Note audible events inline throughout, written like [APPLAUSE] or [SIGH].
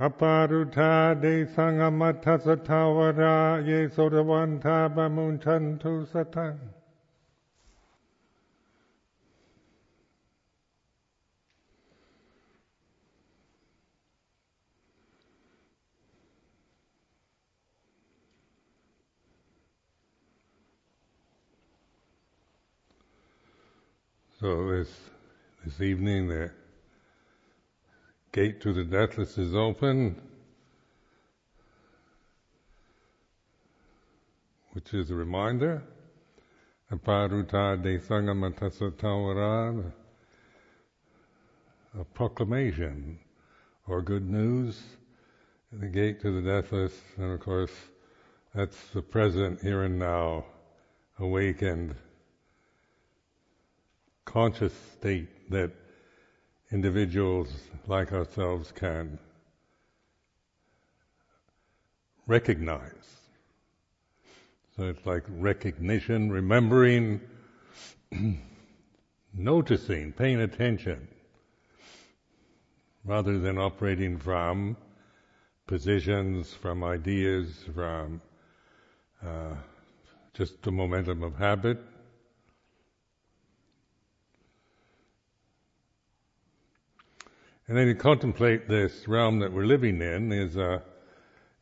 Aparuta de ye bamunchantu satang. So this this evening there gate to the deathless is open, which is a reminder. Aparuta de Sangamatasa a proclamation or good news, the gate to the deathless, and of course, that's the present here and now, awakened conscious state that individuals like ourselves can recognize. So it's like recognition, remembering, [CLEARS THROAT] noticing, paying attention, rather than operating from positions, from ideas, from uh, just the momentum of habit. And then you contemplate this realm that we're living in is a,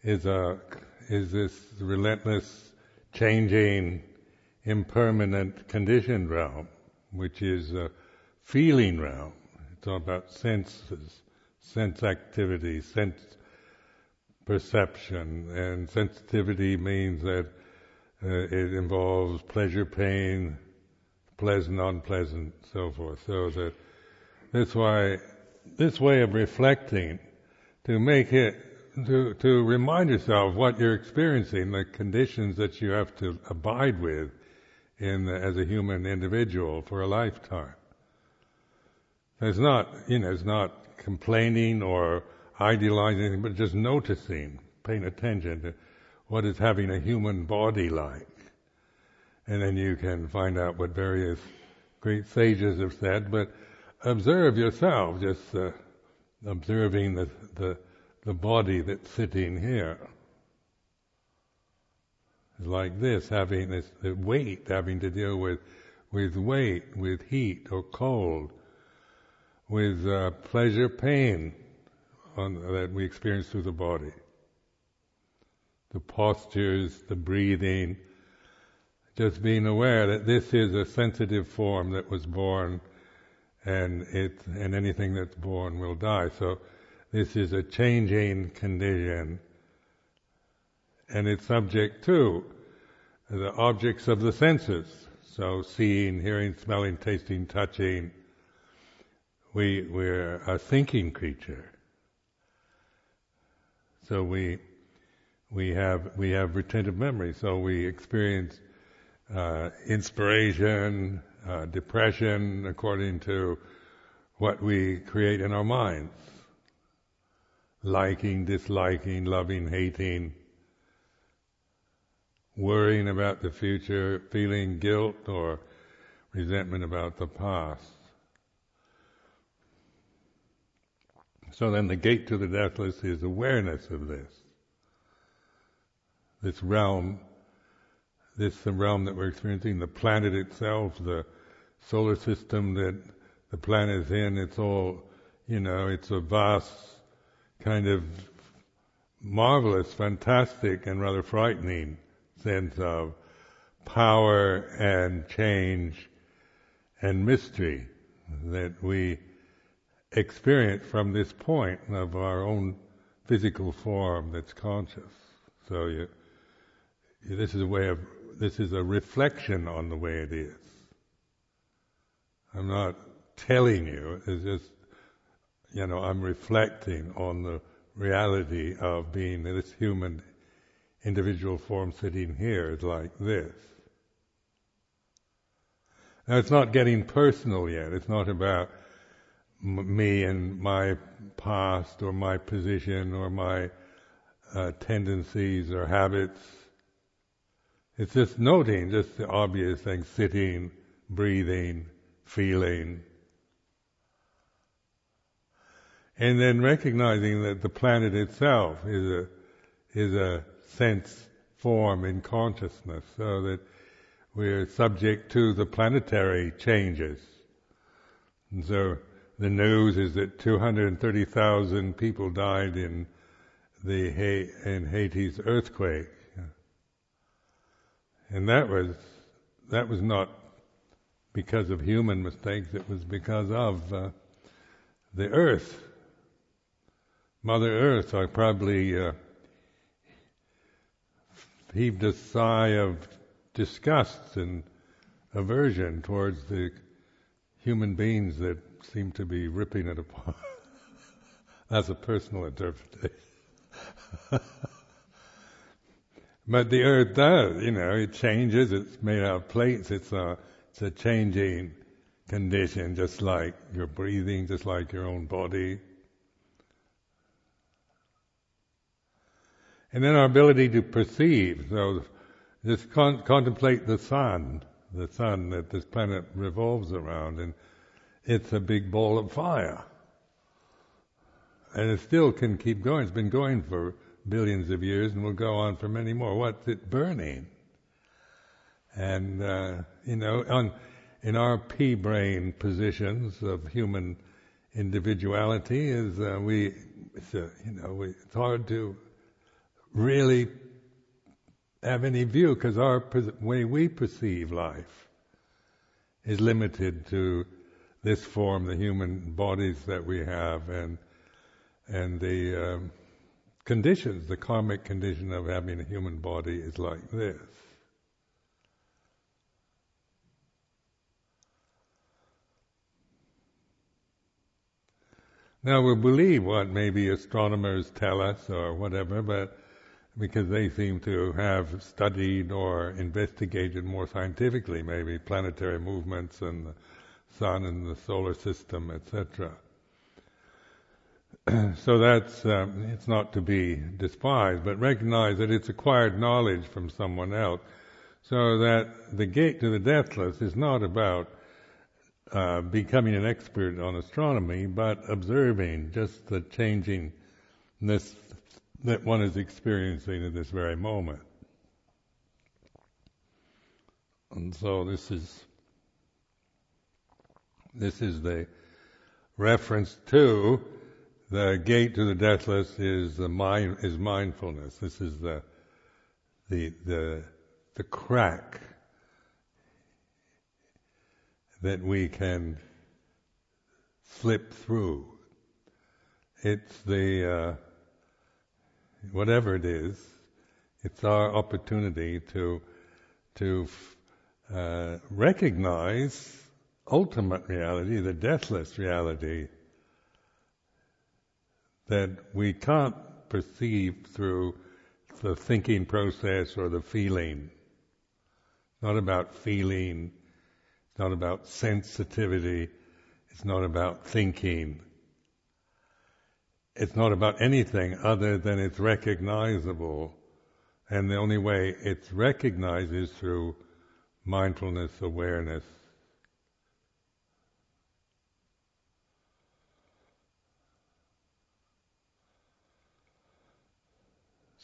is a, is this relentless, changing, impermanent, conditioned realm, which is a feeling realm. It's all about senses, sense activity, sense perception, and sensitivity means that uh, it involves pleasure, pain, pleasant, unpleasant, so forth. So that that's why this way of reflecting to make it to to remind yourself what you're experiencing, the conditions that you have to abide with in as a human individual for a lifetime. It's not you know it's not complaining or idealizing, but just noticing, paying attention to what is having a human body like, and then you can find out what various great sages have said, but observe yourself, just uh, observing the, the, the body that's sitting here. Like this, having this weight, having to deal with with weight, with heat or cold, with uh, pleasure, pain on, that we experience through the body. The postures, the breathing, just being aware that this is a sensitive form that was born and it and anything that's born will die. So this is a changing condition, and it's subject to the objects of the senses. So seeing, hearing, smelling, tasting, touching. We we're a thinking creature. So we we have we have retentive memory. So we experience uh, inspiration, uh, depression according to what we create in our minds. Liking, disliking, loving, hating, worrying about the future, feeling guilt or resentment about the past. So then the gate to the deathless is awareness of this. This realm this the realm that we're experiencing, the planet itself, the solar system that the planet is in, it's all, you know, it's a vast kind of marvelous, fantastic, and rather frightening sense of power and change and mystery that we experience from this point of our own physical form that's conscious. So you, this is a way of this is a reflection on the way it is. I'm not telling you, it's just, you know, I'm reflecting on the reality of being this human individual form sitting here is like this. Now it's not getting personal yet. It's not about m- me and my past or my position or my uh, tendencies or habits. It's just noting just the obvious things, sitting, breathing, feeling. And then recognizing that the planet itself is a, is a sense form in consciousness, so that we're subject to the planetary changes. And so the news is that 230,000 people died in the in Haiti's earthquake, and that was that was not because of human mistakes. It was because of uh, the Earth, Mother Earth. I probably uh, heaved a sigh of disgust and aversion towards the human beings that seem to be ripping it apart. [LAUGHS] That's a personal interpretation. [LAUGHS] but the earth does, you know, it changes, it's made out of plates, it's a, it's a changing condition, just like your breathing, just like your own body. And then our ability to perceive, so just con- contemplate the sun, the sun that this planet revolves around, and it's a big ball of fire. And it still can keep going. It's been going for billions of years and will go on for many more. What's it burning? And, uh, you know, on, in our pea brain positions of human individuality is uh, we, it's, uh, you know, we, it's hard to really have any view because our way we perceive life is limited to this form, the human bodies that we have, and and the um, conditions, the karmic condition of having a human body is like this. Now we believe what maybe astronomers tell us or whatever, but because they seem to have studied or investigated more scientifically maybe planetary movements and the sun and the solar system, etc. [CLEARS THROAT] so that's um, it's not to be despised, but recognize that it's acquired knowledge from someone else. So that the gate to the deathless is not about uh, becoming an expert on astronomy, but observing just the changingness that one is experiencing in this very moment. And so this is this is the reference to the gate to the deathless is the mind is mindfulness. This is the the the the crack that we can slip through. It's the uh, whatever it is, it's our opportunity to to uh, recognize ultimate reality, the deathless reality that we can't perceive through the thinking process or the feeling. Not about feeling, not about sensitivity, it's not about thinking. It's not about anything other than it's recognizable. And the only way it's recognized is through mindfulness, awareness,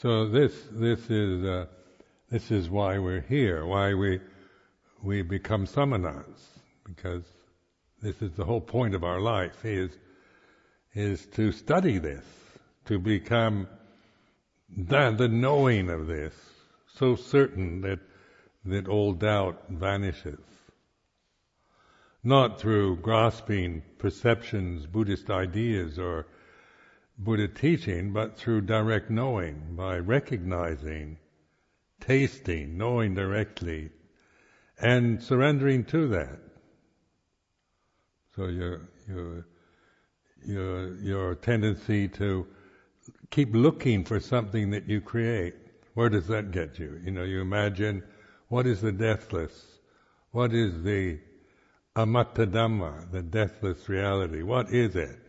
So this this is uh, this is why we're here, why we we become samanas, because this is the whole point of our life is is to study this, to become the, the knowing of this, so certain that that all doubt vanishes. Not through grasping perceptions, Buddhist ideas, or Buddha teaching, but through direct knowing, by recognizing, tasting, knowing directly, and surrendering to that. So your your your your tendency to keep looking for something that you create, Where does that get you? You know, you imagine what is the deathless? What is the amata Dhamma, the deathless reality? What is it?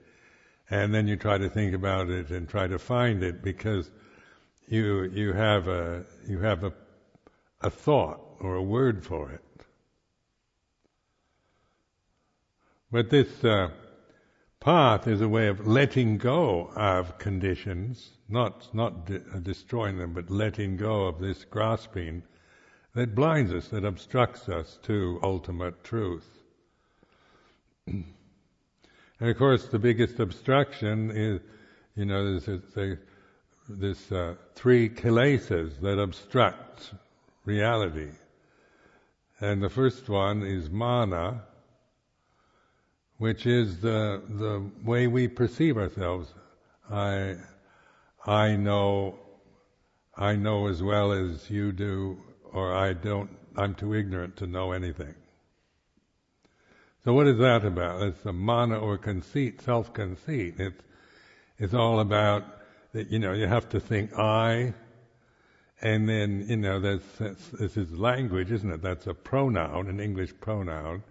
And then you try to think about it and try to find it because you you have a you have a a thought or a word for it. But this uh, path is a way of letting go of conditions, not not de- uh, destroying them, but letting go of this grasping that blinds us, that obstructs us to ultimate truth. [CLEARS THROAT] and of course, the biggest obstruction is, you know, there's this, this uh, three kilesas that obstruct reality. And the first one is mana, which is the the way we perceive ourselves. I I know I know as well as you do, or I don't. I'm too ignorant to know anything. So what is that about? It's a mana or conceit, self-conceit. It's it's all about that. You know, you have to think I, and then you know, that's, that's this is language, isn't it? That's a pronoun, an English pronoun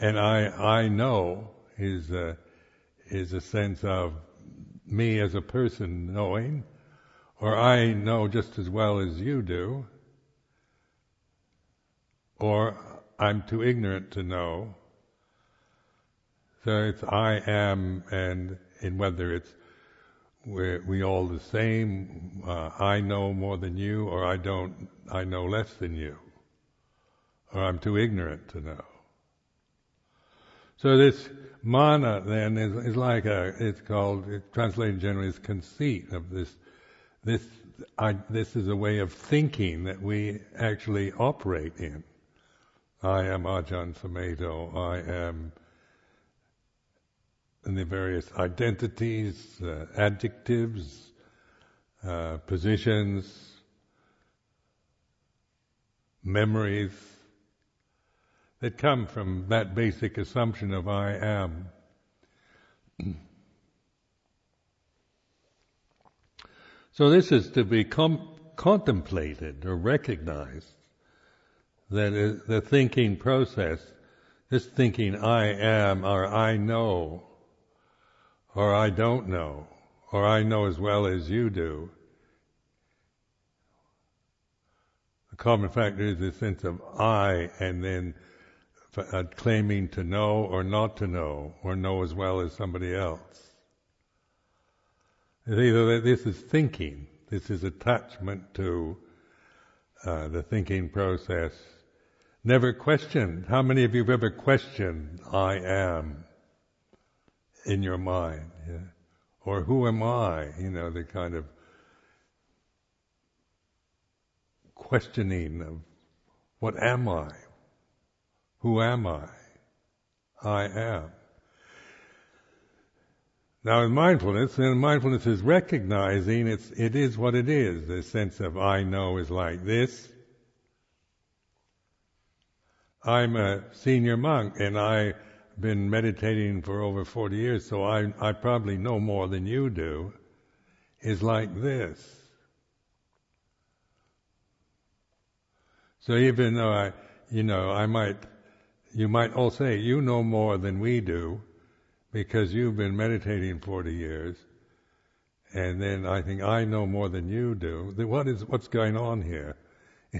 and I, I know is a, is a sense of me as a person knowing, or I know just as well as you do, or I'm too ignorant to know. So it's I am, and in whether it's we're, we all the same, uh, I know more than you, or I don't, I know less than you, or I'm too ignorant to know. So this mana then is, is like a, it's called, it's translated generally as conceit of this, this, I, this is a way of thinking that we actually operate in. I am Ajahn Sumedho, I am in the various identities, uh, adjectives, uh, positions, memories, that come from that basic assumption of I am. so this is to be com- contemplated or recognized that the thinking process, this thinking I am or I know or I don't know or I know as well as you do. The common factor is the sense of I and then uh, claiming to know or not to know, or know as well as somebody else. This is thinking, this is attachment to uh, the thinking process. Never questioned. How many of you have ever questioned I am in your mind? Yeah? Or who am I? You know, the kind of questioning of what am I? Who am I? I am. Now in mindfulness, and mindfulness is recognizing it's, it is what it is. The sense of I know is like this. I'm a senior monk and I've been meditating for over 40 years, so I, I probably know more than you do, is like this. So even though I, you know, I might you might all say, you know more than we do because you've been meditating 40 years. And then I think I know more than you do. What is, what's going on here [LAUGHS]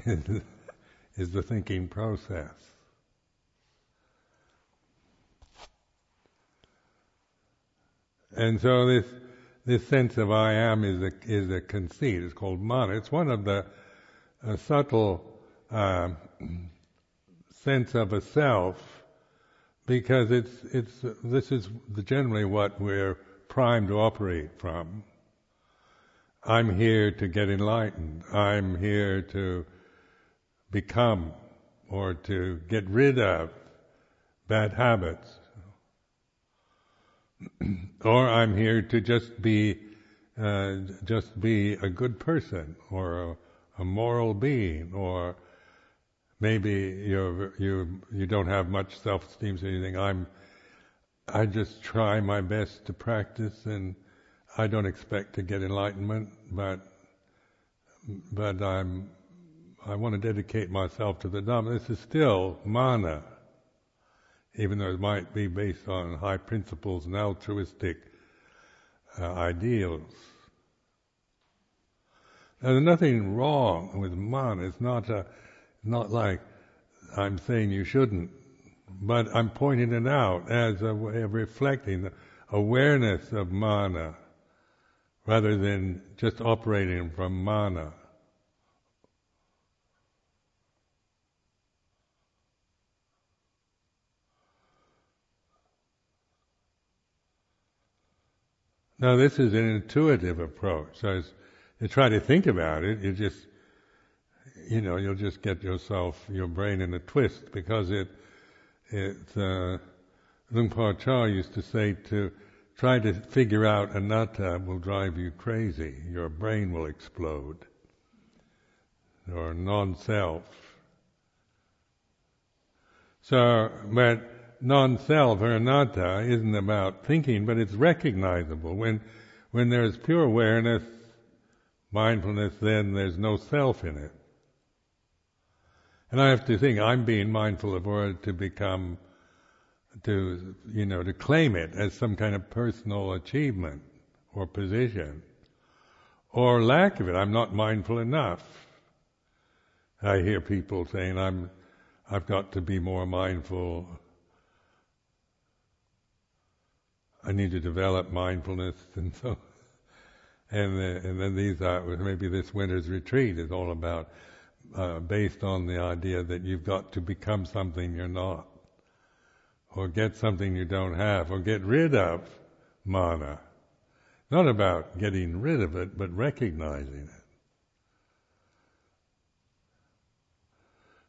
is the thinking process. And so this, this sense of I am is a, is a conceit. It's called mana. It's one of the uh, subtle uh, [CLEARS THROAT] sense of a self because it's it's this is generally what we're primed to operate from. I'm here to get enlightened. I'm here to become or to get rid of bad habits. Or I'm here to just be uh, just be a good person or a, a moral being or maybe you you you don't have much self-esteem or anything. I'm I just try my best to practice, and I don't expect to get enlightenment, but but I'm I want to dedicate myself to the Dhamma. This is still mana, even though it might be based on high principles and altruistic uh, ideals. Now, there's nothing wrong with mana. It's not a, not like I'm saying you shouldn't, but I'm pointing it out as a way of reflecting the awareness of mana rather than just operating from mana. Now, this is an intuitive approach. So as you try to think about it, you just, you know, you'll just get yourself, your brain in a twist because it, it, uh, Luang Por Chah used to say to try to figure out anatta will drive you crazy. Your brain will explode. Or non-self. So, but non-self or anatta isn't about thinking, but it's recognizable. When, when there's pure awareness, mindfulness, then there's no self in it. And I have to think I'm being mindful of order to become, to, you know, to claim it as some kind of personal achievement or position. Or lack of it. I'm not mindful enough. I hear people saying I'm, I've got to be more mindful I need to develop mindfulness, [LAUGHS] and so, and uh, and then these are maybe this winter's retreat is all about uh, based on the idea that you've got to become something you're not, or get something you don't have, or get rid of mana. Not about getting rid of it, but recognizing it.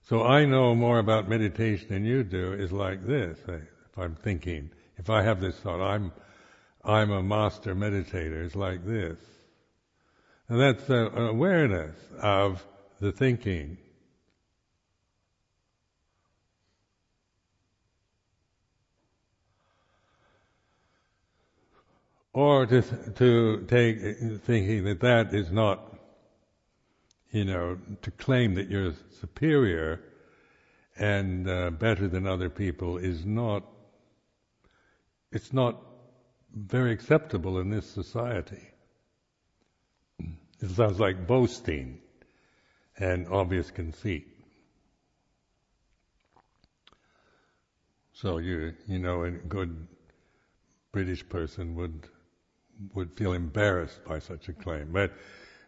So I know more about meditation than you do is like this, if I'm thinking if I have this thought, I'm, I'm a master meditator, it's like this. And that's an awareness of the thinking. Or to, to take thinking that that is not, you know, to claim that you're superior and uh, better than other people is not it's not very acceptable in this society. It sounds like boasting and obvious conceit. So you you know a good British person would would feel embarrassed by such a claim. But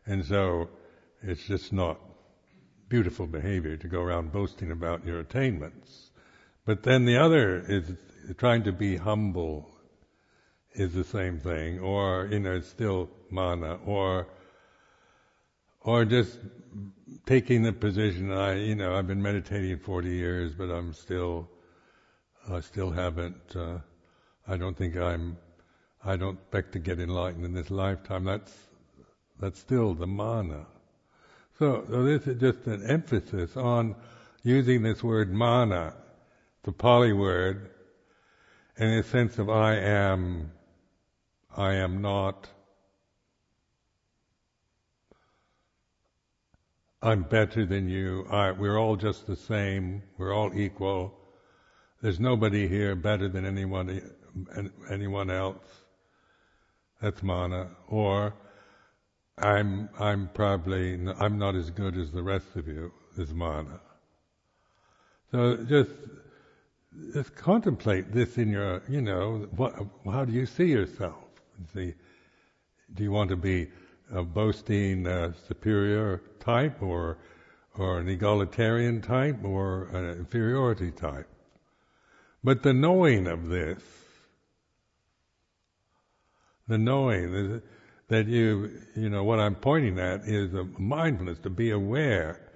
and so it's just not beautiful behavior to go around boasting about your attainments. But then the other is trying to be humble is the same thing, or you know, still mana, or or just taking the position. I, you know, I've been meditating 40 years, but I'm still, I still haven't. Uh, I don't think I'm. I don't expect to get enlightened in this lifetime. That's that's still the mana. So, so this is just an emphasis on using this word mana, the Pali word, in a sense of I am, I am not, I'm better than you, I, we're all just the same, we're all equal, there's nobody here better than anyone, anyone else. That's mana. Or, I'm, I'm probably, I'm not as good as the rest of you, is mana. So just just contemplate this in your, you know, what, how do you see yourself? See, do you want to be a boasting uh, superior type, or or an egalitarian type, or an inferiority type? But the knowing of this, the knowing that you, you know, what I'm pointing at is a mindfulness to be aware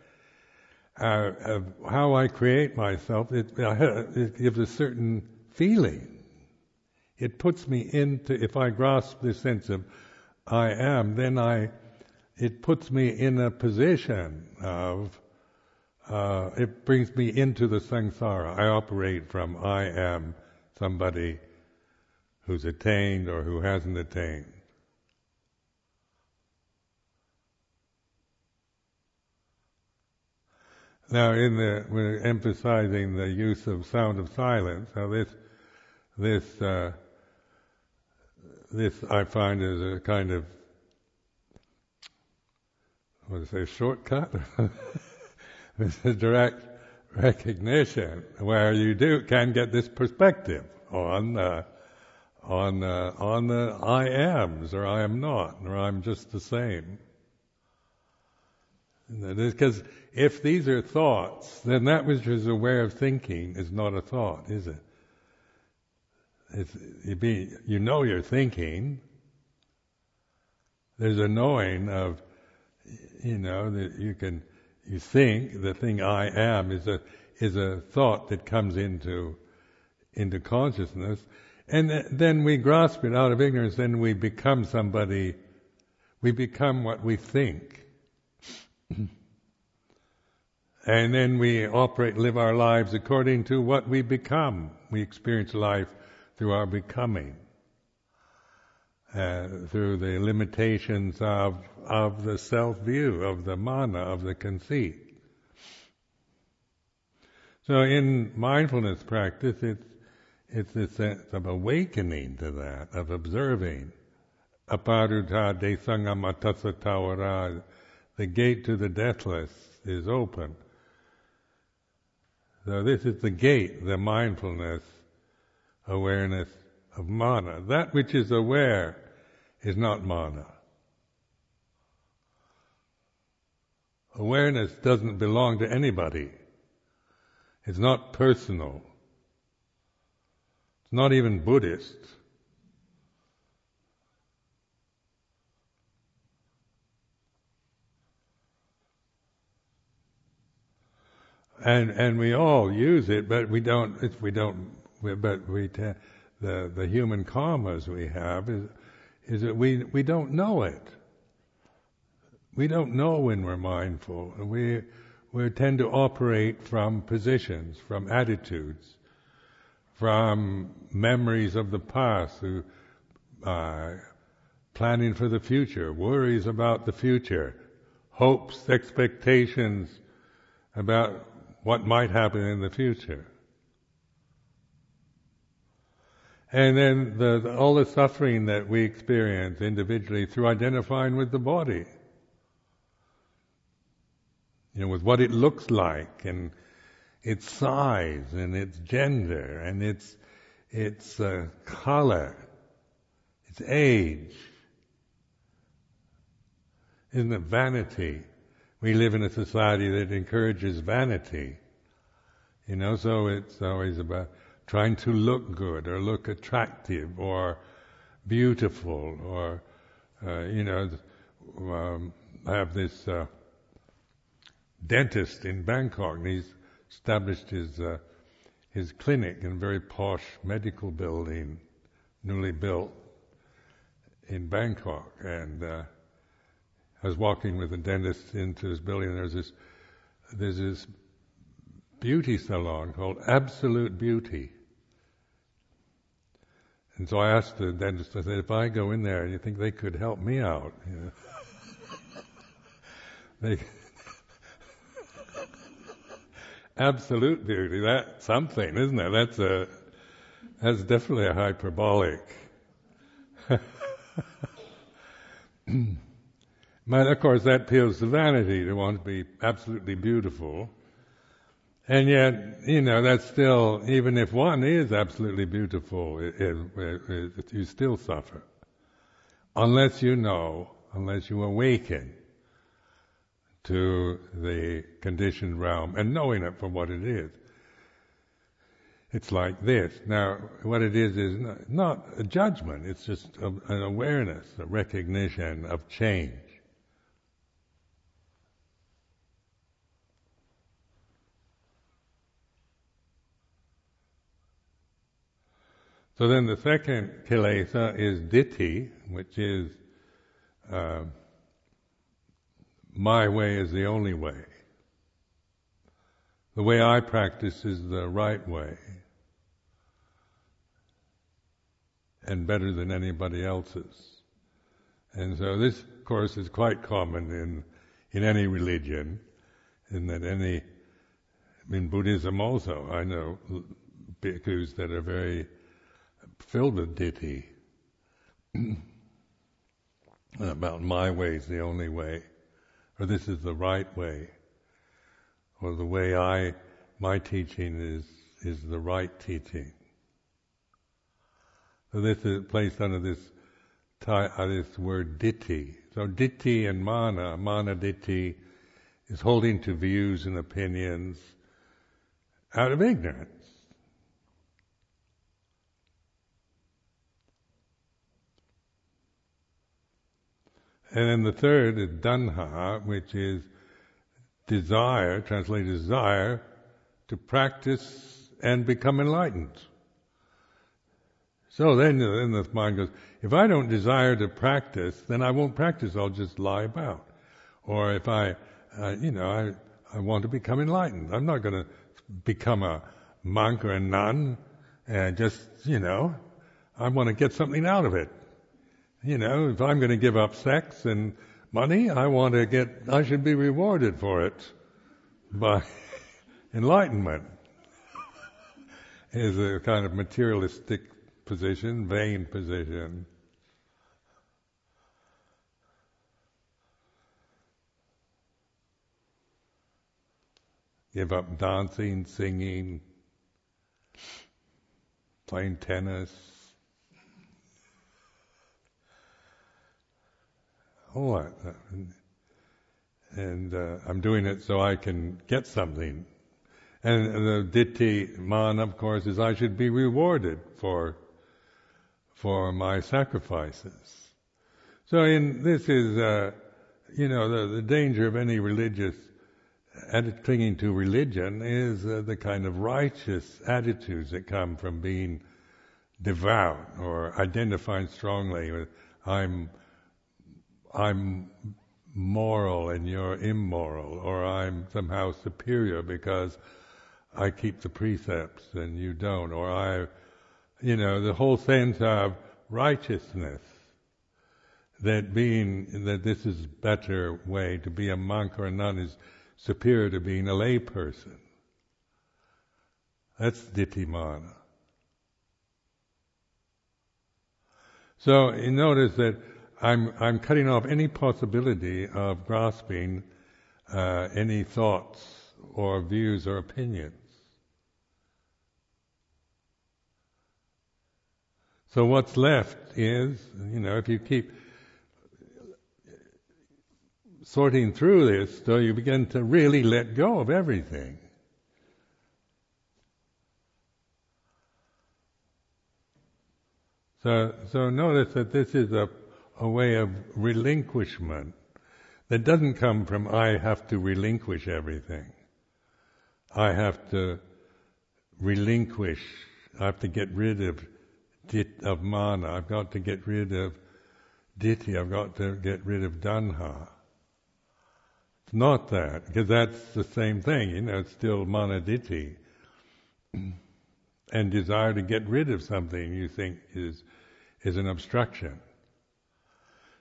uh, of how I create myself, it, it gives a certain feeling. It puts me into, if I grasp this sense of I am, then I, it puts me in a position of, uh, it brings me into the samsara. I operate from I am somebody who's attained or who hasn't attained. Now, in the we're emphasizing the use of sound of silence. Now, this this uh, this I find is a kind of what to say shortcut. [LAUGHS] this is direct recognition where you do can get this perspective on uh, on uh, on the I am's or I am not or I'm just the same. Because if these are thoughts, then that which is a way of thinking is not a thought, is it? You, be, you know you're thinking. There's a knowing of, you know, that you can, you think the thing I am is a, is a thought that comes into, into consciousness. And then we grasp it out of ignorance, then we become somebody, we become what we think. [CLEARS THROAT] and then we operate, live our lives according to what we become. We experience life through our becoming, uh, through the limitations of of the self view, of the mana, of the conceit. So in mindfulness practice, it's it's a sense of awakening to that, of observing. Aparuta de sangamatasa the gate to the deathless is open. So this is the gate, the mindfulness, awareness of mana. That which is aware is not mana. Awareness doesn't belong to anybody. It's not personal. It's not even Buddhist. And and we all use it, but we don't. We don't. But we the the human karmas we have is is that we we don't know it. We don't know when we're mindful. We we tend to operate from positions, from attitudes from memories of the past, uh, planning for the future, worries about the future, hopes, expectations about what might happen in the future. And then the, the, all the suffering that we experience individually through identifying with the body. You know, with what it looks like and its size and its gender and its its uh, color, its age. Isn't it vanity? We live in a society that encourages vanity. You know, so it's always about trying to look good or look attractive or beautiful or, uh, you know, um, I have this uh, dentist in Bangkok and he's established his uh, his clinic in a very posh medical building, newly built in Bangkok. And uh, I was walking with a dentist into his building, and there's this there's this beauty salon called Absolute Beauty. And so I asked the dentist, I said, if I go in there, you think they could help me out? You know? [LAUGHS] they [LAUGHS] absolute beauty. That's something, isn't it? That's a that's definitely a hyperbolic. [LAUGHS] [CLEARS THROAT] but of course, that appeals to vanity to want to be absolutely beautiful. And yet, you know, that's still, even if one is absolutely beautiful, it, it, it, you still suffer. Unless you know, unless you awaken to the conditioned realm and knowing it for what it is. It's like this. Now, what it is is not a judgment, it's just a, an awareness, a recognition of change. So then the second kilesa is ditthi, which is uh, my way is the only way. The way I practice is the right way and better than anybody else's. And so this, of course, is quite common in, in any religion, in that any in Buddhism also, I know bhikkhus that are very filled with ditthi. [CLEARS THROAT] about my way is the only way, or this is the right way, or the way I, my teaching is, is the right teaching. So this is placed under this, uh, this word ditthi. So ditthi and mana, mana ditthi, is holding to views and opinions out of ignorance. And then the third is tanha, which is desire, translated desire, to practice and become enlightened. So then, then the mind goes, if I don't desire to practice, then I won't practice, I'll just lie about. Or if I, uh, you know, I, I want to become enlightened, I'm not going to become a monk or a nun and just, you know, I want to get something out of it. You know, if I'm going to give up sex and money, I want to get, I should be rewarded for it by [LAUGHS] enlightenment. is a kind of materialistic position, vain position. Give up dancing, singing, playing tennis, that. And uh, I'm doing it so I can get something. And the ditthi man, of course, is I should be rewarded for for my sacrifices. So, in this is, uh, you know, the, the danger of any religious clinging to religion is uh, the kind of righteous attitudes that come from being devout or identifying strongly with I'm I'm moral and you're immoral, or I'm somehow superior because I keep the precepts and you don't, or I, you know, the whole sense of righteousness, that being, that this is better way, to be a monk or a nun is superior to being a lay person. That's ditthimana. So you notice that I'm, I'm cutting off any possibility of grasping uh, any thoughts or views or opinions. So what's left is, you know, if you keep sorting through this, so you begin to really let go of everything. So, so notice that this is a a way of relinquishment that doesn't come from I have to relinquish everything. I have to relinquish, I have to get rid of dit, of mana, I've got to get rid of ditthi, I've got to get rid of tanha. It's not that, because that's the same thing, you know, it's still mana ditthi. and desire to get rid of something you think is, is an obstruction.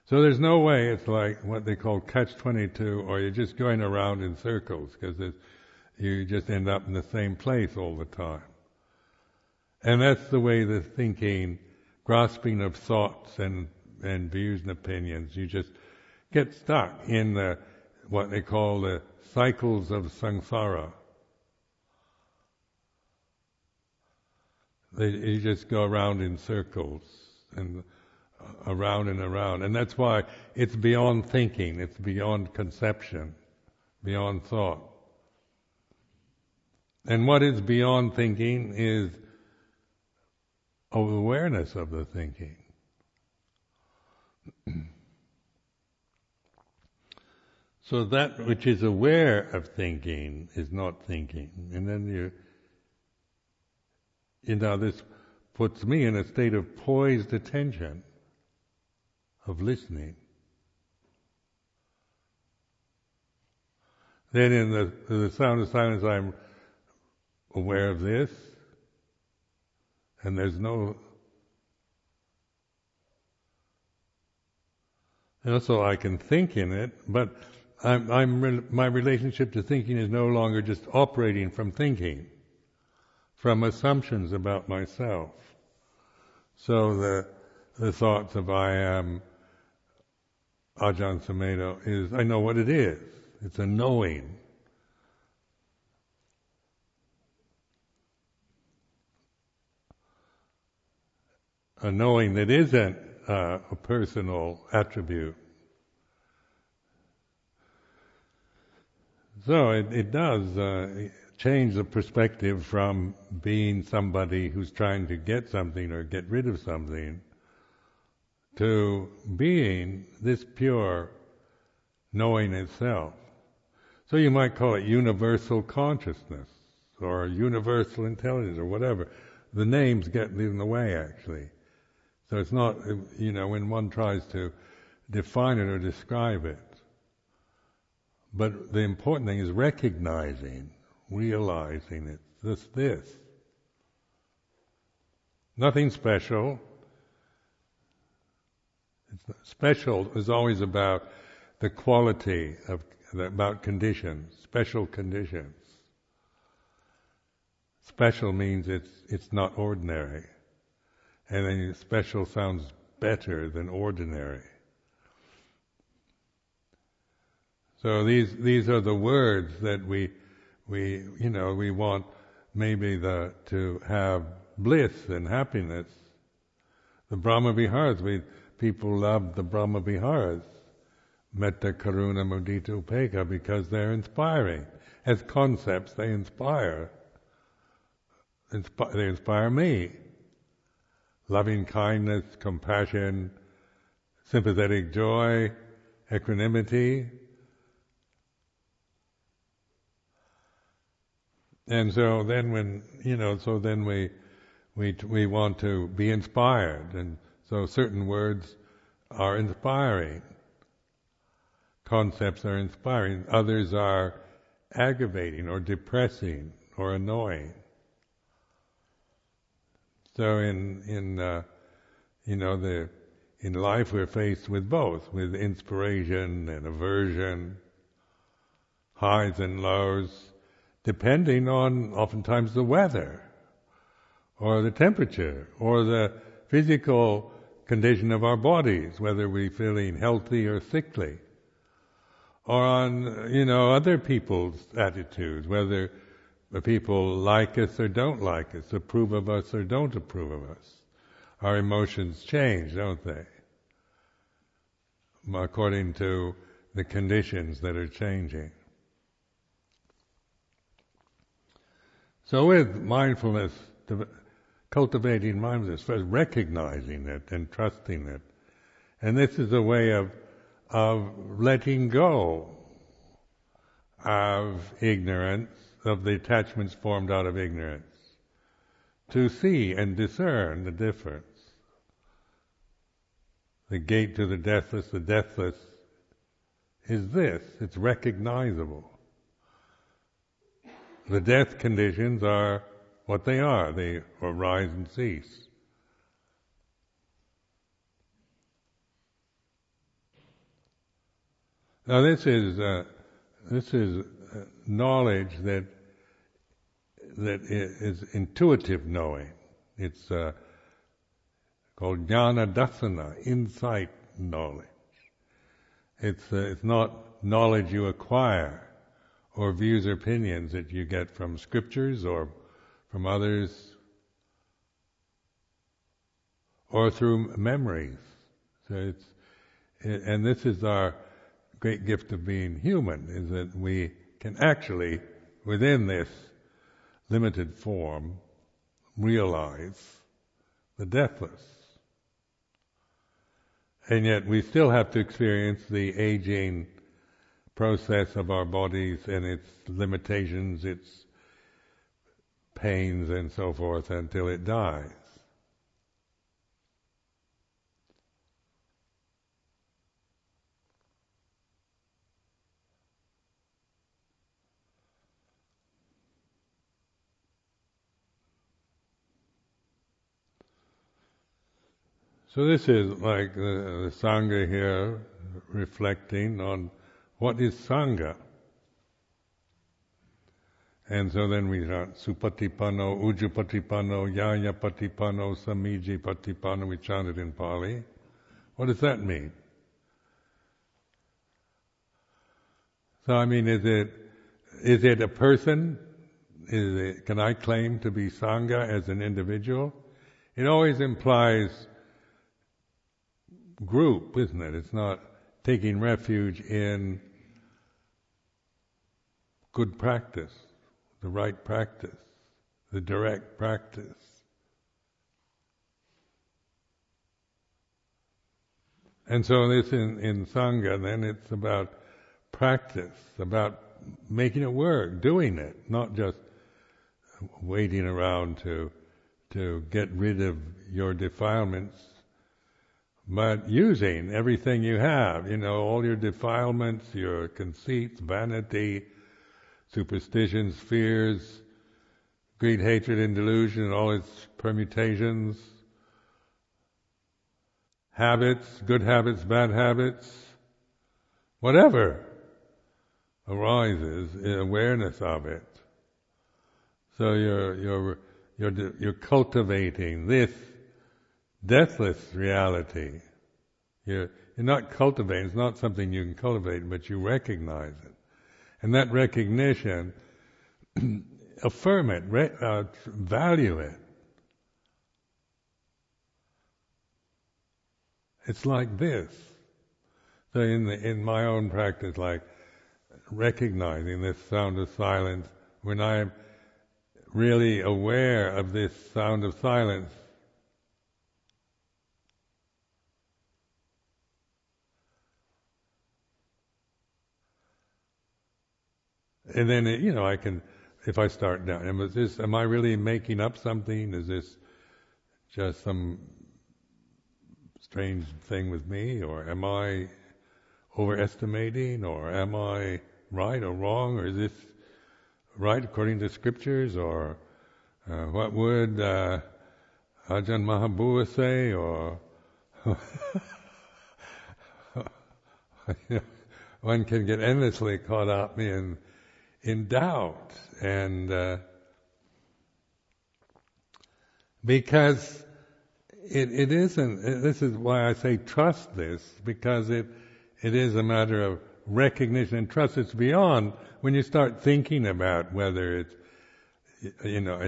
So there's no way it's like what they call catch-22 or you're just going around in circles because you just end up in the same place all the time. And that's the way the thinking, grasping of thoughts and, and views and opinions, you just get stuck in the, what they call the cycles of samsara. You just go around in circles and around and around. And that's why it's beyond thinking, it's beyond conception, beyond thought. And what is beyond thinking is awareness of the thinking. [CLEARS THROAT] so that which is aware of thinking is not thinking. And then you, you know, this puts me in a state of poised attention of listening. Then in the, the sound of silence, I'm aware of this, and there's no. And also, I can think in it, but I'm, I'm, my relationship to thinking is no longer just operating from thinking, from assumptions about myself. So the the thoughts of I am Ajahn Sumedho is I know what it is. It's a knowing. A knowing that isn't uh, a personal attribute. So it, it does uh, change the perspective from being somebody who's trying to get something or get rid of something to being this pure knowing itself. So you might call it universal consciousness or universal intelligence or whatever. The names get in the way actually. So it's not, you know, when one tries to define it or describe it. But the important thing is recognizing, realizing it. This, this. Nothing special, special is always about the quality of about conditions, special conditions. Special means it's it's not ordinary, and then special sounds better than ordinary. So these these are the words that we we you know we want maybe the to have bliss and happiness. The Brahma Viharas we people love the Brahma Viharas, Metta, Karuna, Mudita, Upekkha, because they're inspiring. As concepts, they inspire. Inspi- they inspire me. Loving kindness, compassion, sympathetic joy, equanimity. And so then when, you know, so then we, we, we want to be inspired and so certain words are inspiring. Concepts are inspiring. Others are aggravating or depressing or annoying. So in in uh, you know the in life we're faced with both, with inspiration and aversion, highs and lows, depending on oftentimes the weather, or the temperature, or the physical condition of our bodies, whether we're feeling healthy or sickly, or on, you know, other people's attitudes, whether the people like us or don't like us, approve of us or don't approve of us. Our emotions change, don't they? According to the conditions that are changing. So with mindfulness, cultivating mindfulness, first recognizing it and trusting it. And this is a way of, of letting go of ignorance, of the attachments formed out of ignorance, to see and discern the difference. The gate to the deathless, the deathless is this, it's recognizable. The death conditions are what they are. They arise and cease. Now this is uh, this is uh, knowledge that that is intuitive knowing. It's uh, called jnana dassana, insight knowledge. It's uh, it's not knowledge you acquire or views or opinions that you get from scriptures or from others, or through memories. So it's, and this is our great gift of being human, is that we can actually, within this limited form, realize the deathless. And yet we still have to experience the aging process of our bodies and its limitations, its pains and so forth until it dies. So this is like the, the Sangha here reflecting on What is Sangha? And so then we start Supatipanno, Ujupatipanno, Yaya Patipano, Samiji Patipano, we chanted in Pali. What does that mean? So I mean, is it, is it a person? Is it, can I claim to be Sangha as an individual? It always implies group, isn't it? It's not taking refuge in good practice, the right practice, the direct practice. And so this in, in Sangha, then it's about practice, about making it work, doing it, not just waiting around to to get rid of your defilements, but using everything you have, you know, all your defilements, your conceits, vanity, superstitions, fears, greed, hatred, and delusion, and all its permutations, habits, good habits, bad habits, whatever arises, in awareness of it. So you're you're you're you're cultivating this deathless reality. You're you're not cultivating. It's not something you can cultivate, but you recognize it, and that recognition, [CLEARS THROAT] affirm it, re, uh, value it. It's like this. So in the, in my own practice, like recognizing this sound of silence, when I'm really aware of this sound of silence, and then you know I can, if I start down, am this? Am I really making up something? Is this just some strange thing with me, or am I overestimating, or am I right or wrong, or is this right according to scriptures, or uh, what would uh, Ajahn Mahabua say, or [LAUGHS] one can get endlessly caught up in in doubt and uh, because it, it isn't this is why I say trust this because it it is a matter of recognition and trust. It's beyond when you start thinking about whether it's you know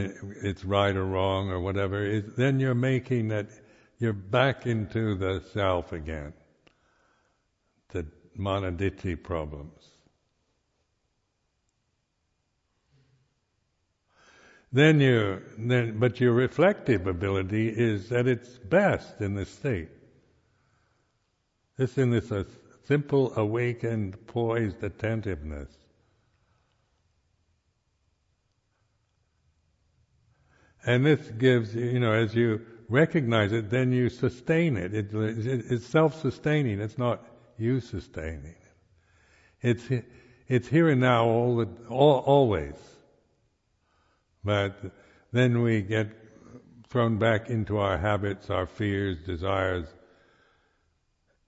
it's right or wrong or whatever. Then you're making that you're back into the self again, the manaditthi problems. Then you, then, but your reflective ability is at its best in this state. This in this uh, simple, awakened, poised attentiveness. And this gives, you you know, as you recognize it, then you sustain it. it it's self-sustaining. It's not you sustaining it. It's it's here and now, all the all, always. But then we get thrown back into our habits, our fears, desires,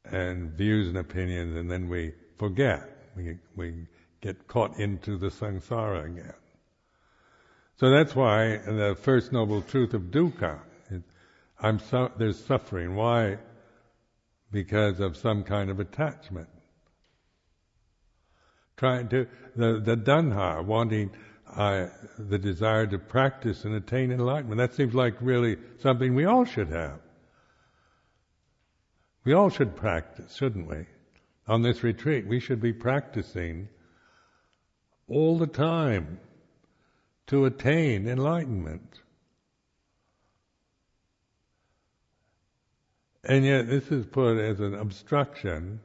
and views and opinions, and then we forget. We, we get caught into the samsara again. So that's why the first noble truth of dukkha, I'm su- there's suffering. Why? Because of some kind of attachment. Trying to, the, the tanha, wanting uh, the desire to practice and attain enlightenment, that seems like really something we all should have. We all should practice, shouldn't we? On this retreat, we should be practicing all the time to attain enlightenment. And yet, this is put as an obstruction.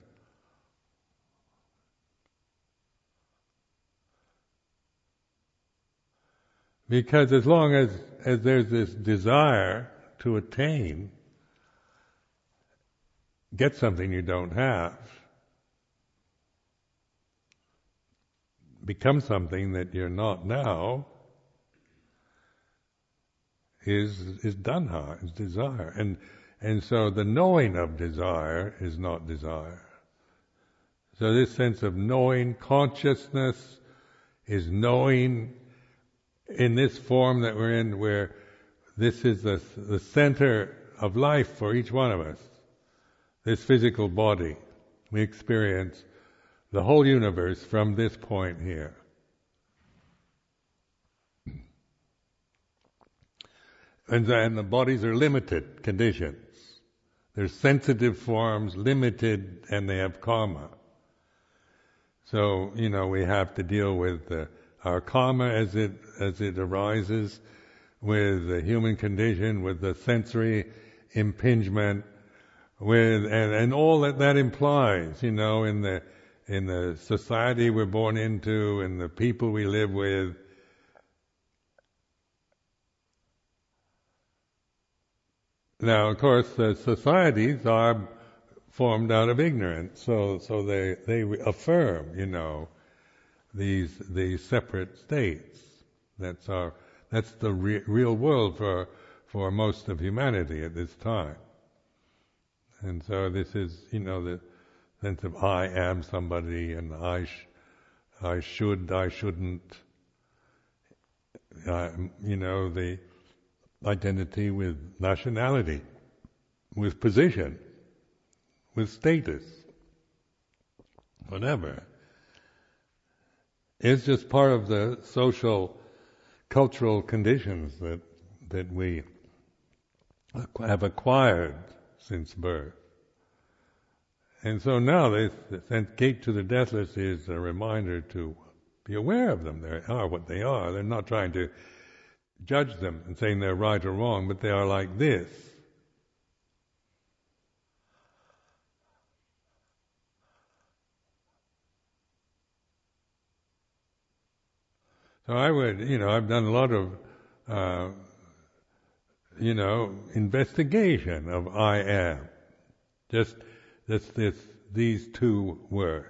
Because as long as, as there's this desire to attain, get something you don't have, become something that you're not now, is is tanha, is desire. And and so the knowing of desire is not desire. So this sense of knowing, consciousness is knowing in this form that we're in where this is the, the center of life for each one of us. This physical body. We experience the whole universe from this point here. And then the bodies are limited conditions. They're sensitive forms, limited, and they have karma. So, you know, we have to deal with our karma as it, as it arises, with the human condition, with the sensory impingement, with, and, and all that that implies, you know, in the, in the society we're born into, and the people we live with. Now, of course, the societies are formed out of ignorance. So, so they, they affirm, you know, these, these separate states. That's our, that's the re- real world for, for most of humanity at this time. And so this is, you know, the sense of I am somebody and I, sh- I should, I shouldn't, you know, the identity with nationality, with position with status, whatever. It's just part of the social, cultural conditions that, that we have acquired since birth. And so now this, this gate to the deathless is a reminder to be aware of them. They are what they are. They're not trying to judge them and saying they're right or wrong, but they are like this. So I would, you know, I've done a lot of, uh, you know, investigation of I am. Just, just this, these two words.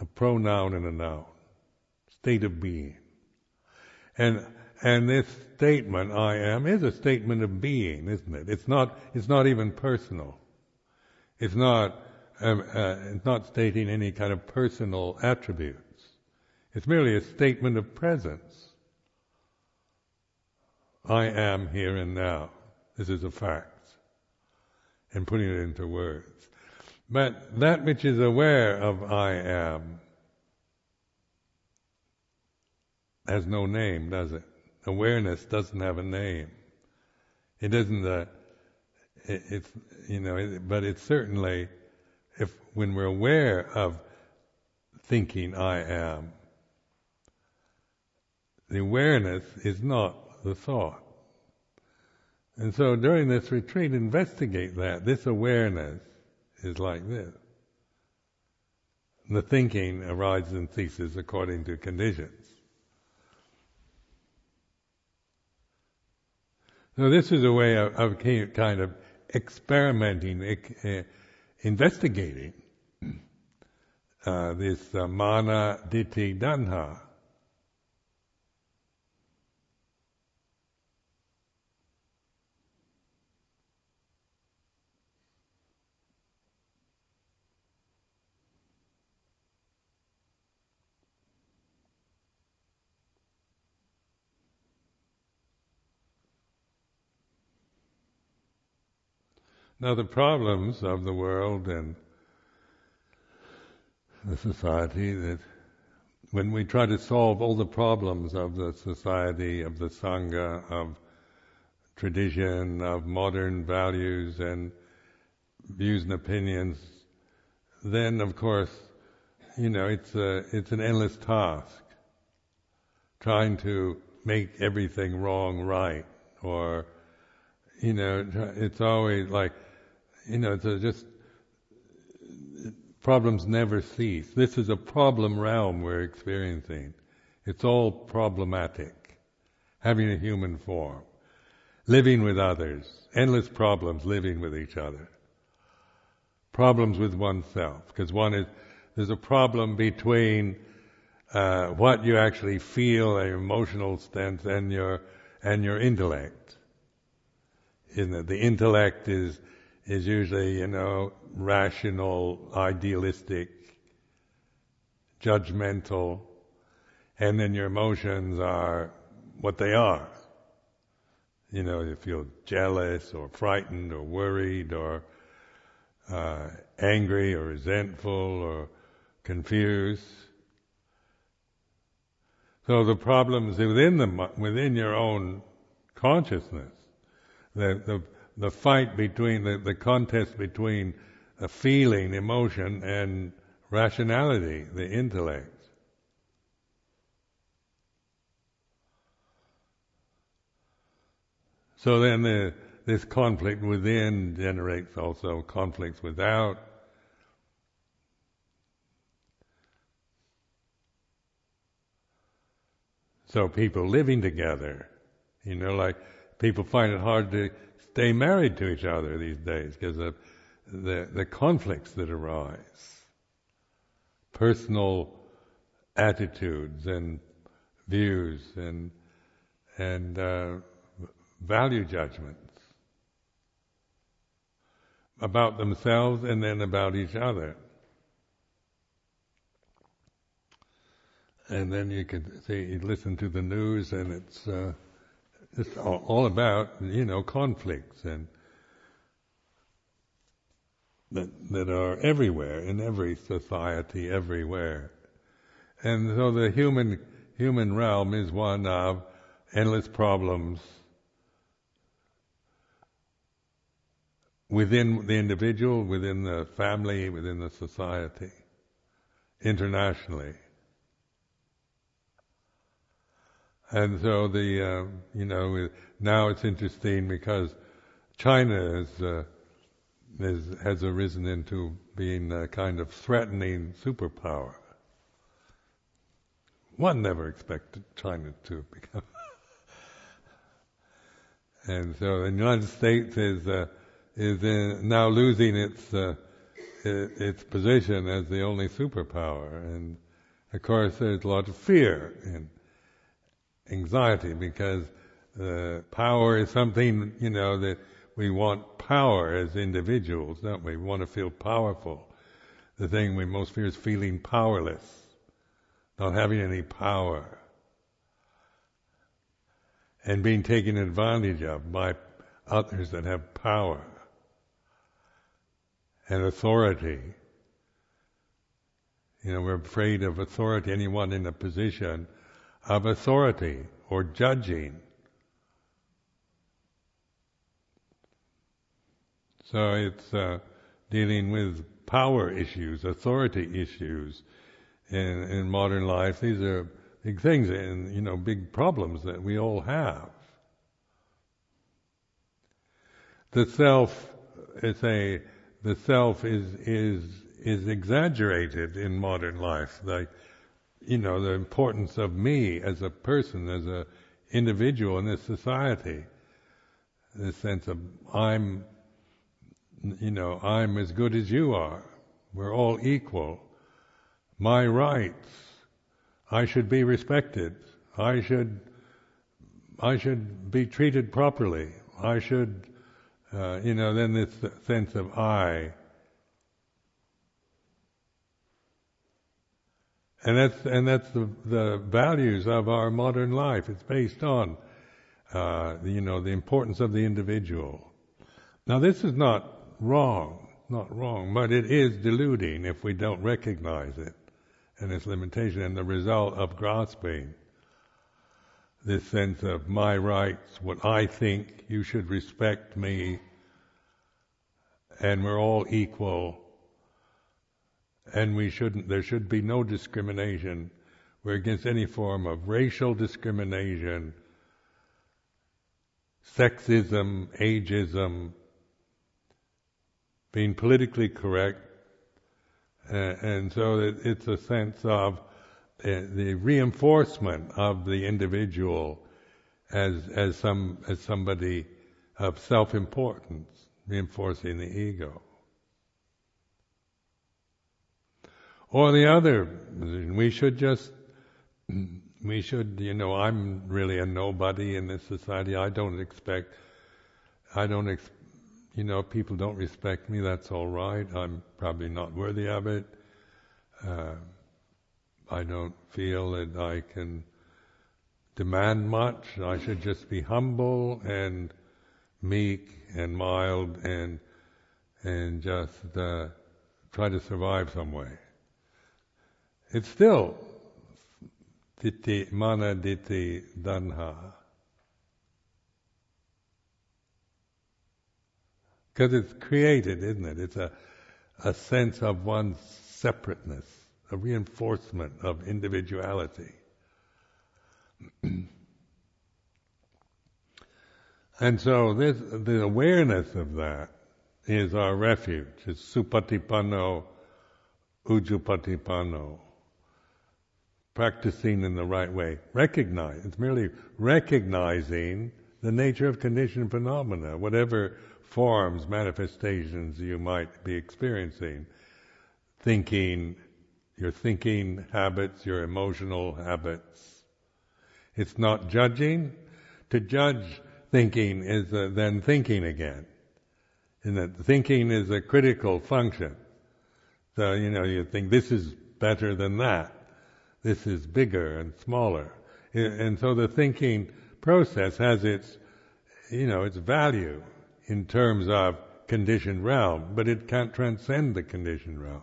A pronoun and a noun. State of being. And, and this statement, I am, is a statement of being, isn't it? It's not, it's not even personal. It's not, um, uh, it's not stating any kind of personal attribute. It's merely a statement of presence. I am here and now. This is a fact. And putting it into words. But that which is aware of I am has no name, does it? Awareness doesn't have a name. It doesn't, a, it, it's, you know, it, but it's certainly, if, when we're aware of thinking I am, the awareness is not the thought. And so during this retreat, investigate that. This awareness is like this. The thinking arises and ceases according to conditions. So this is a way of, of kind of experimenting, investigating uh, this uh, mana, ditthi, tanha. Now, the problems of the world and the society that when we try to solve all the problems of the society, of the Sangha, of tradition, of modern values and views and opinions, then of course, you know, it's a, it's an endless task. Trying to make everything wrong right, or, you know, it's always like, you know, to just problems never cease. This is a problem realm we're experiencing. It's all problematic. Having a human form, living with others, endless problems living with each other, problems with oneself, because one is there's a problem between uh, what you actually feel, an emotional sense, and your and your intellect. In the, the intellect is is usually, you know, rational, idealistic, judgmental, and then your emotions are what they are. You know, you feel jealous or frightened or worried or uh, angry or resentful or confused. So the problems within the within your own consciousness, the the the fight between the, the contest between a feeling, emotion, and rationality, the intellect. So then the, this conflict within generates also conflicts without. So people living together, you know, like people find it hard to stay married to each other these days because of the, the conflicts that arise. Personal attitudes and views and, and, uh, value judgments about themselves and then about each other. And then you could see, you listen to the news and it's, uh, it's all, about, you know, conflicts and that, that are everywhere, in every society, everywhere. And so the human, human realm is one of endless problems, within the individual, within the family, within the society, internationally. And so the, uh, you know, now it's interesting because China is, uh, is, has arisen into being a kind of threatening superpower. One never expected China to become. [LAUGHS] and so the United States is, uh, is in, now losing its uh, its position as the only superpower, and of course there's a lot of fear and anxiety because uh, power is something you know that we want power as individuals, don't we? We want to feel powerful. The thing we most fear is feeling powerless, not having any power, and being taken advantage of by others that have power and authority. You know, we're afraid of authority, anyone in a position of authority or judging. So it's uh, dealing with power issues, authority issues in, in modern life. These are big things and, you know, big problems that we all have. The self is a the self is is is exaggerated in modern life. You know, the importance of me as a person, as a individual in this society. The sense of I'm, you know, I'm as good as you are. We're all equal. My rights. I should be respected. I should, I should be treated properly. I should uh, you know, then this sense of I. And that's and that's the the values of our modern life. It's based on, uh, you know, the importance of the individual. Now, this is not wrong, not wrong, but it is deluding if we don't recognize it and its limitation and the result of grasping this sense of my rights, what I think, you should respect me, and we're all equal, and we shouldn't, there should be no discrimination. We're against any form of racial discrimination, sexism, ageism, being politically correct, uh, and so it, it's a sense of the reinforcement of the individual as as some as somebody of self-importance, reinforcing the ego. Or the other, we should just we should, you know, I'm really a nobody in this society. I don't expect, I don't ex- you know, people don't respect me, that's all right. I'm probably not worthy of it. Uh, I don't feel that I can demand much. I should just be humble and meek and mild and and just uh, try to survive some way. It's still ditthi, mana ditthi tanha. Because it's created, isn't it? It's a, a sense of one's separateness, a reinforcement of individuality. [CLEARS THROAT] and so this, the awareness of that is our refuge. It's supatipanno, ujupatipanno. Practicing in the right way. Recognize. It's merely recognizing the nature of conditioned phenomena, whatever forms, manifestations you might be experiencing. Thinking, your thinking habits, your emotional habits. It's not judging. To judge thinking is uh, then thinking again. And that thinking is a critical function. So, you know, you think this is better than that. This is bigger and smaller. And so the thinking process has its, you know, its value in terms of conditioned realm, but it can't transcend the conditioned realm.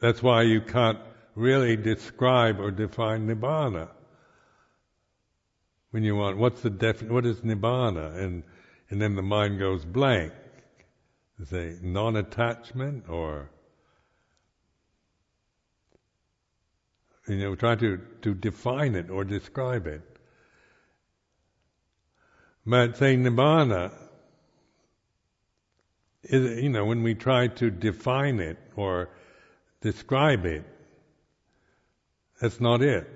That's why you can't really describe or define nibbana. When you want, what's the def, what is nibbana? And, and then the mind goes blank. Say non-attachment or you know, try to, to define it or describe it. But saying nibbana is, you know, when we try to define it or describe it, that's not it.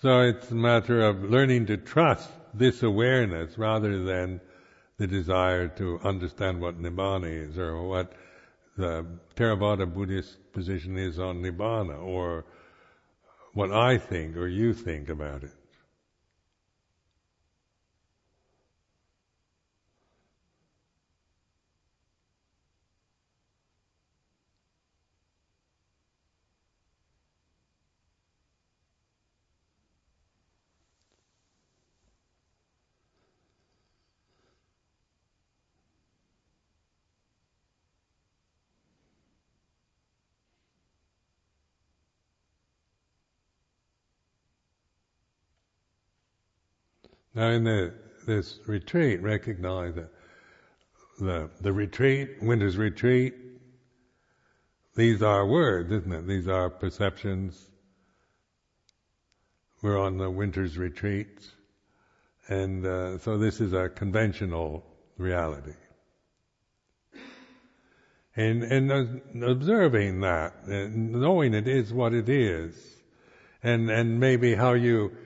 So it's a matter of learning to trust this awareness rather than the desire to understand what Nibbana is or what the Theravada Buddhist position is on Nibbana or what I think or you think about it. Now, in the, this retreat, recognize that the, the retreat, winter's retreat, these are words, isn't it? These are perceptions. We're on the winter's retreat, and uh, so this is a conventional reality. And, and observing that, and knowing it is what it is, and, and maybe how you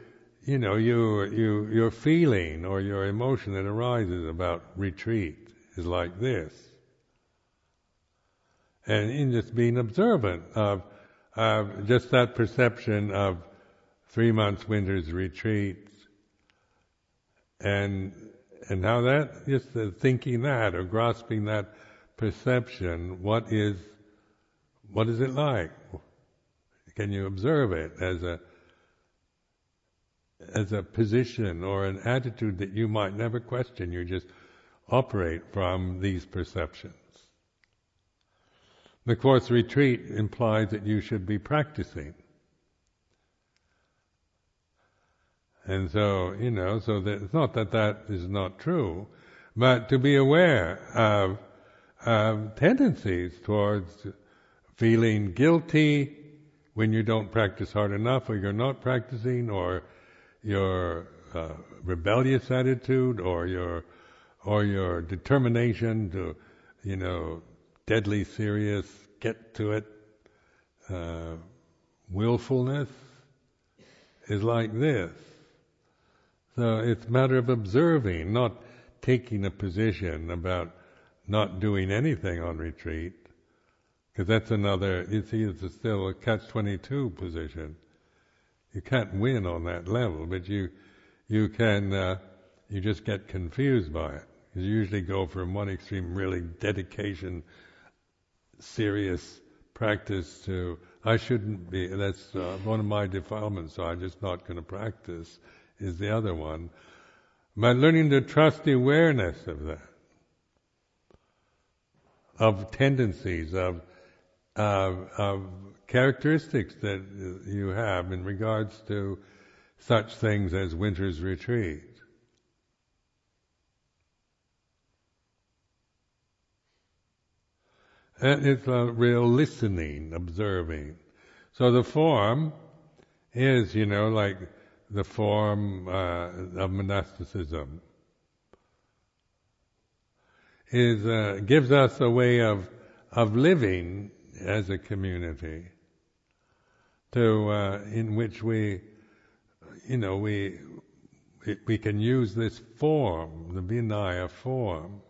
you know, you, you, your feeling or your emotion that arises about retreat is like this. And in just being observant of, of just that perception of three months winter's retreat and and how that just thinking that or grasping that perception what is what is it like can you observe it as a as a position or an attitude that you might never question. You just operate from these perceptions. The Course retreat implies that you should be practicing. And so, you know, so that it's not that that is not true, but to be aware of, of tendencies towards feeling guilty when you don't practice hard enough or you're not practicing or your uh, rebellious attitude or your or your determination to, you know, deadly serious, get to it, uh, willfulness is like this. So it's a matter of observing, not taking a position about not doing anything on retreat, because that's another, you see, it's still a catch-22 position you can't win on that level, but you you can uh, you just get confused by it You usually go from one extreme, really dedication, serious practice to I shouldn't be. That's uh, one of my defilements, so I'm just not going to practice. Is the other one, but learning to trust the awareness of that, of tendencies, of of characteristics that you have in regards to such things as winter's retreat. And it's a real listening, observing. So the form is, you know, like the form uh, of monasticism. Is uh, gives us a way of of living as a community, to uh, in which we, you know, we we can use this form, the Vinaya form,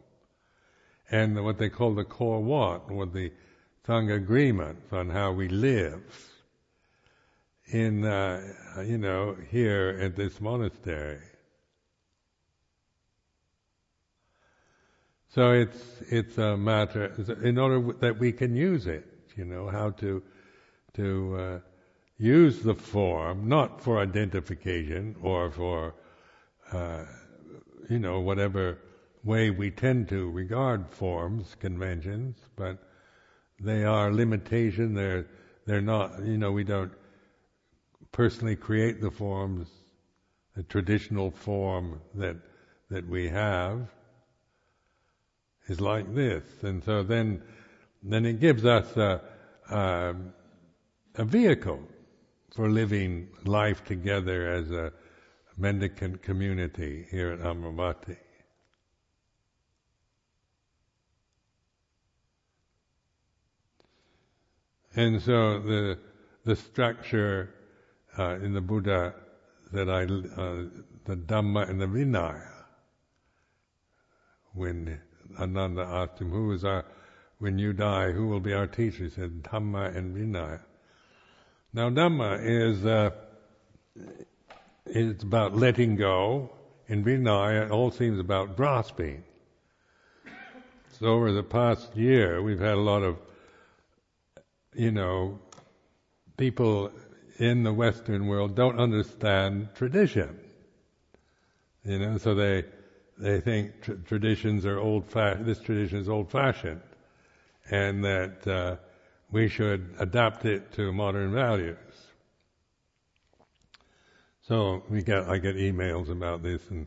and what they call the core what, or the Sangha agreements on how we live in, uh, you know, here at this monastery. So it's it's a matter in order that we can use it, you know, how to to uh, use the form not for identification or for uh, you know whatever way we tend to regard forms, conventions, but they are limitation. They're they're not. You know, we don't personally create the forms, the traditional form that that we have is like this, and so then then it gives us a, a, a vehicle for living life together as a mendicant community here at Amaravati. And so the the structure uh, in the Buddha that I uh, the Dhamma and the Vinaya. When Ananda asked him, "Who is our when you die? Who will be our teacher?" He said, "Dhamma and Vinaya." Now, Dhamma is uh, it's about letting go, and Vinaya it all seems about grasping. So over the past year, we've had a lot of you know, people in the Western world don't understand tradition. You know, so they they think tr- traditions are old fashioned. This tradition is old fashioned, and that uh, we should adapt it to modern values. So we get I get emails about this and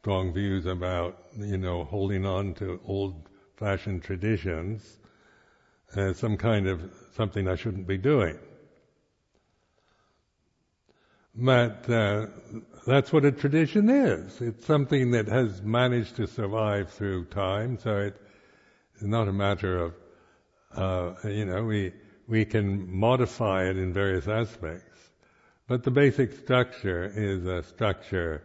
strong views about you know holding on to old fashioned traditions as some kind of something I shouldn't be doing. But uh, that's what a tradition is. It's something that has managed to survive through time, so it's not a matter of, uh, you know, we, we can modify it in various aspects. But the basic structure is a structure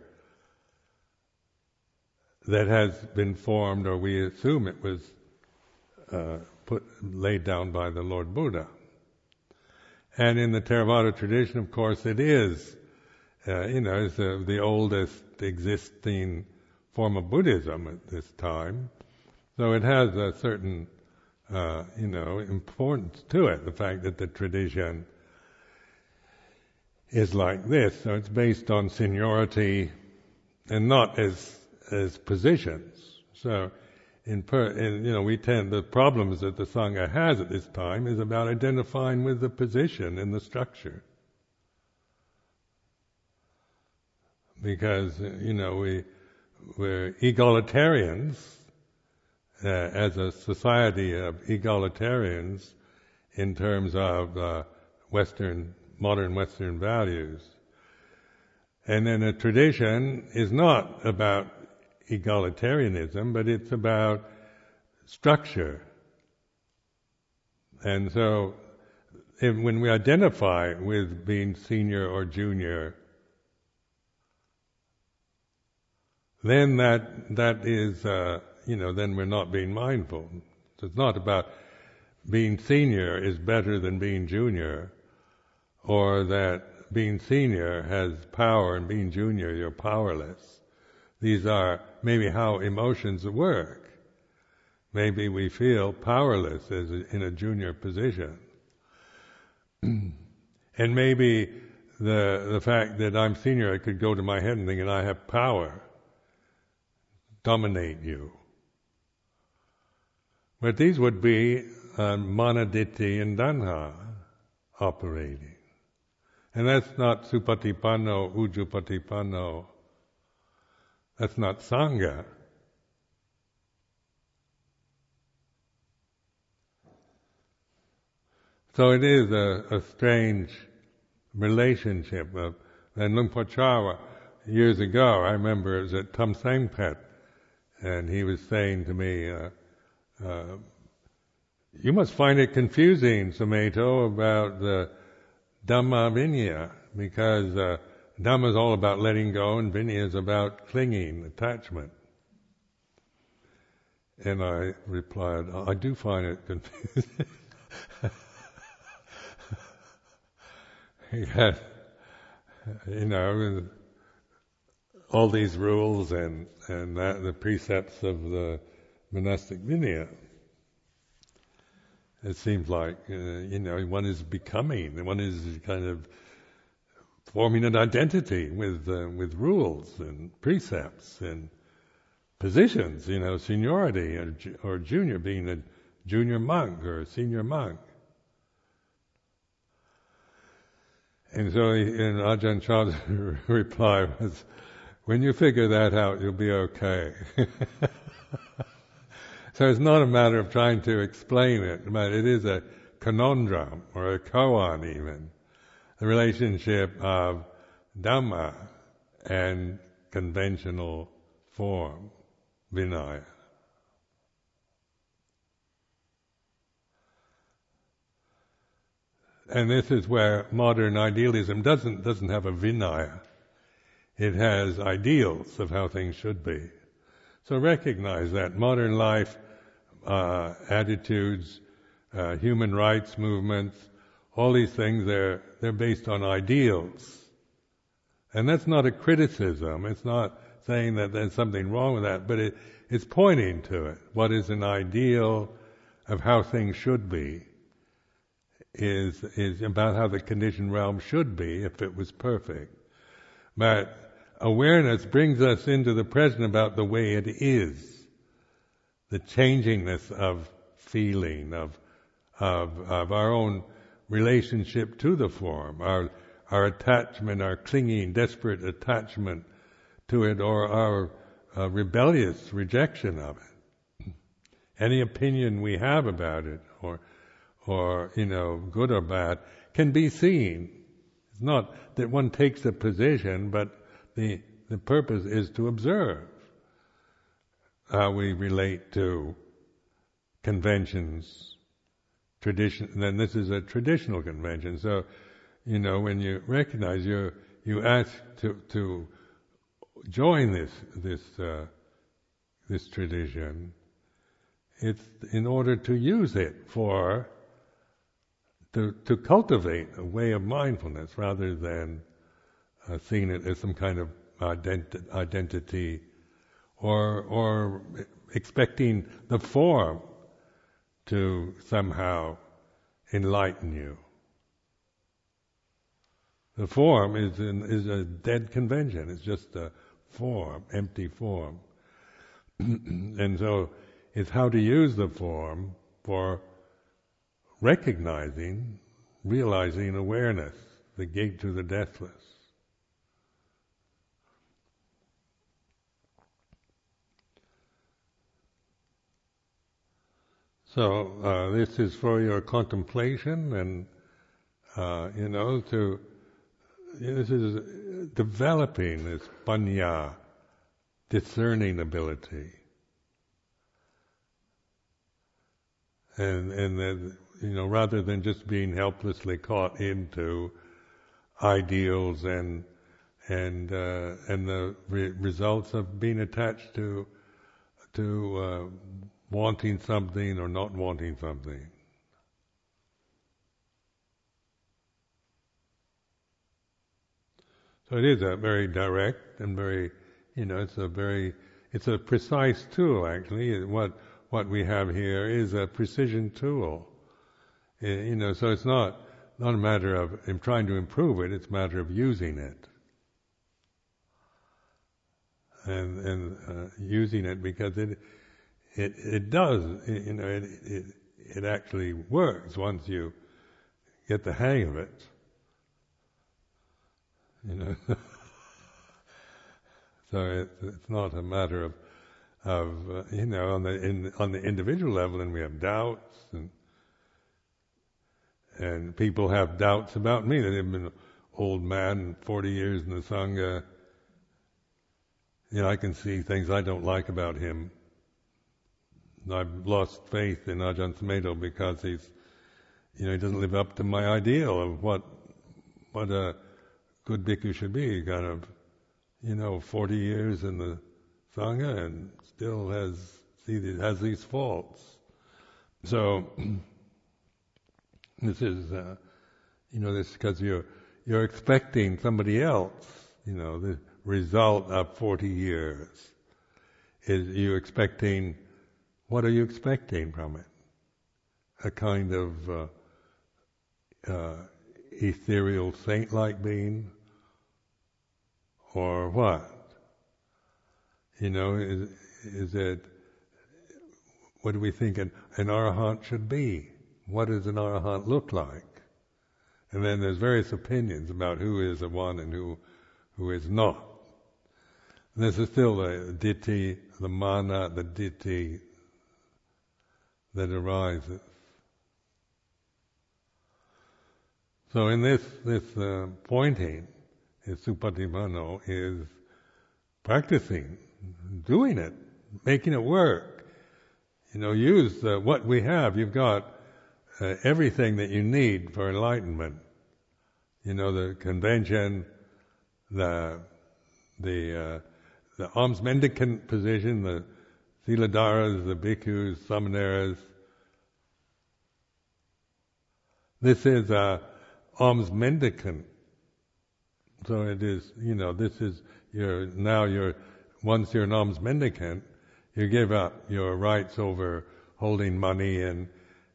that has been formed, or we assume it was uh, put laid down by the Lord Buddha. And in the Theravada tradition, of course, it is, uh, you know, it's the, the oldest existing form of Buddhism at this time. So it has a certain, uh, you know, importance to it, the fact that the tradition is like this. So it's based on seniority and not as, as positions. So in, per, in, you know, we tend, the problems that the Sangha has at this time is about identifying with the position in the structure. Because, you know, we, we're egalitarians, uh, as a society of egalitarians in terms of uh, Western, modern Western values. And then a tradition is not about egalitarianism, but it's about structure. And so, if, when we identify with being senior or junior, then that that is, uh, you know, then we're not being mindful. So it's not about being senior is better than being junior, or that being senior has power and being junior you're powerless. these are maybe how emotions work. Maybe we feel powerless as a, in a junior position. [CLEARS THROAT] and maybe the the fact that I'm senior, I could go to my head and think that I have power, dominate you. But these would be uh, manaditthi and tanha operating. And that's not supatipanno, ujupatipanno. That's not sangha. So it is a, a strange relationship. Of, and Luang Por Chah, years ago, I remember it was at Tum Pet, and he was saying to me, uh, uh, you must find it confusing, Sumedho, about the Dhamma Vinaya, because uh, Dhamma is all about letting go, and Vinaya is about clinging, attachment. And I replied, I do find it confusing. [LAUGHS] you know, all these rules and and that, the precepts of the monastic vinaya. It seems like uh, you know one is becoming, one is kind of forming an identity with uh, with rules and precepts and positions. You know, seniority or, or junior, being a junior monk or a senior monk. And so, and Ajahn Chah's [LAUGHS] reply was, "When you figure that out, you'll be okay." [LAUGHS] so it's not a matter of trying to explain it, but it is a conundrum or a koan even, the relationship of Dhamma and conventional form, Vinaya. And this is where modern idealism doesn't doesn't have a Vinaya. It has ideals of how things should be. So recognize that modern life uh, attitudes, uh, human rights movements, all these things they're they're based on ideals, and that's not a criticism. It's not saying that there's something wrong with that, but it, it's pointing to it. What is an ideal of how things should be? is is about how the conditioned realm should be if it was perfect. But awareness brings us into the present about the way it is, the changingness of feeling, of of of our own relationship to the form, our our attachment, our clinging, desperate attachment to it, or our uh, rebellious rejection of it. Any opinion we have about it, or or, you know, good or bad, can be seen. It's not that one takes a position, but the, the purpose is to observe how we relate to conventions, tradition. Then this is a traditional convention. So, you know, when you recognize you, you ask to to join this this uh, this tradition. It's in order to use it for to, to cultivate a way of mindfulness rather than uh, seeing it as some kind of identi- identity or, or expecting the form to somehow enlighten you. The form is, is a dead convention. It's just a form, empty form. [CLEARS THROAT] and so it's how to use the form for recognizing, realizing awareness, the gate to the deathless. So uh, this is for your contemplation, and uh, you know, to this is developing this panya, discerning ability, and and then you know, rather than just being helplessly caught into ideals and and uh, and the re- results of being attached to to uh, wanting something or not wanting something. So it is a very direct and very You know, it's a very, it's a precise tool actually. What what we have here is a precision tool. You know, so it's not not a matter of trying to improve it; it's a matter of using it and and uh, using it because it it it does you know it it it actually works once you get the hang of it. You know, [LAUGHS] so it, it's not a matter of of uh, you know on the in, on the individual level, and we have doubts and and people have doubts about me that they've been old man, forty years in the sangha you know, I can see things I don't like about him. I've lost faith in Ajahn Sumedho because he's, you know, he doesn't live up to my ideal of what what a good bhikkhu should be. Kind of, you know, 40 years in the sangha and still has see has these faults. So [CLEARS THROAT] this is, uh, you know, this because you're you're expecting somebody else. You know, the, result of 40 years? Is you expecting, what are you expecting from it? A kind of uh, uh, ethereal saint-like being? Or what? You know, is, is it, what do we think an, an arahant should be? What does an arahant look like? And then there's various opinions about who is the one and who, who is not. This is still the ditthi, the mana, the ditthi that arises. So in this, this uh, pointing, is supatipanno, is practicing, doing it, making it work. You know, use uh, what we have. You've got uh, everything that you need for enlightenment. You know, the convention, the the uh, the alms mendicant position, the Siladharas, the bhikkhus, samaneras. This is a alms mendicant. So it is, you know, this is your, now you're, once you're an alms mendicant, you give up your rights over holding money and,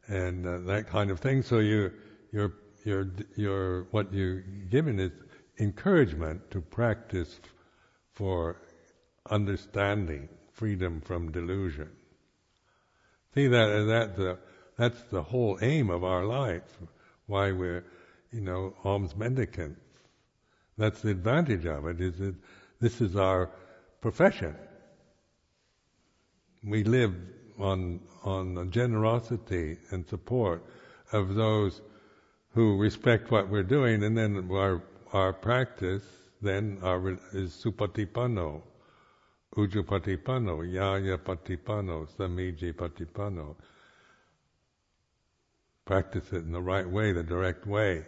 and uh, that kind of thing. So you, you're, you're, you're, what you're given is encouragement to practice for understanding, freedom from delusion. See that that the that's the whole aim of our life. Why we're, you know, alms mendicants. That's the advantage of it. Is that this is our profession. We live on on the generosity and support of those who respect what we're doing, and then our our practice then our, is supatipanno, Ujupatipanno, Yaya Patipanno, Samicipatipanno. Practice it in the right way, the direct way.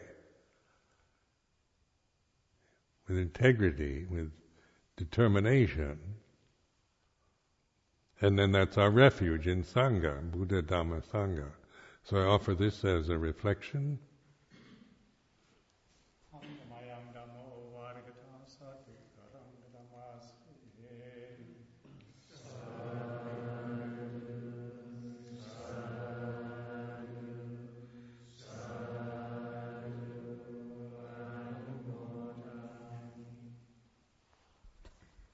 With integrity, with determination. And then that's our refuge in Sangha, Buddha Dhamma Sangha. So I offer this as a reflection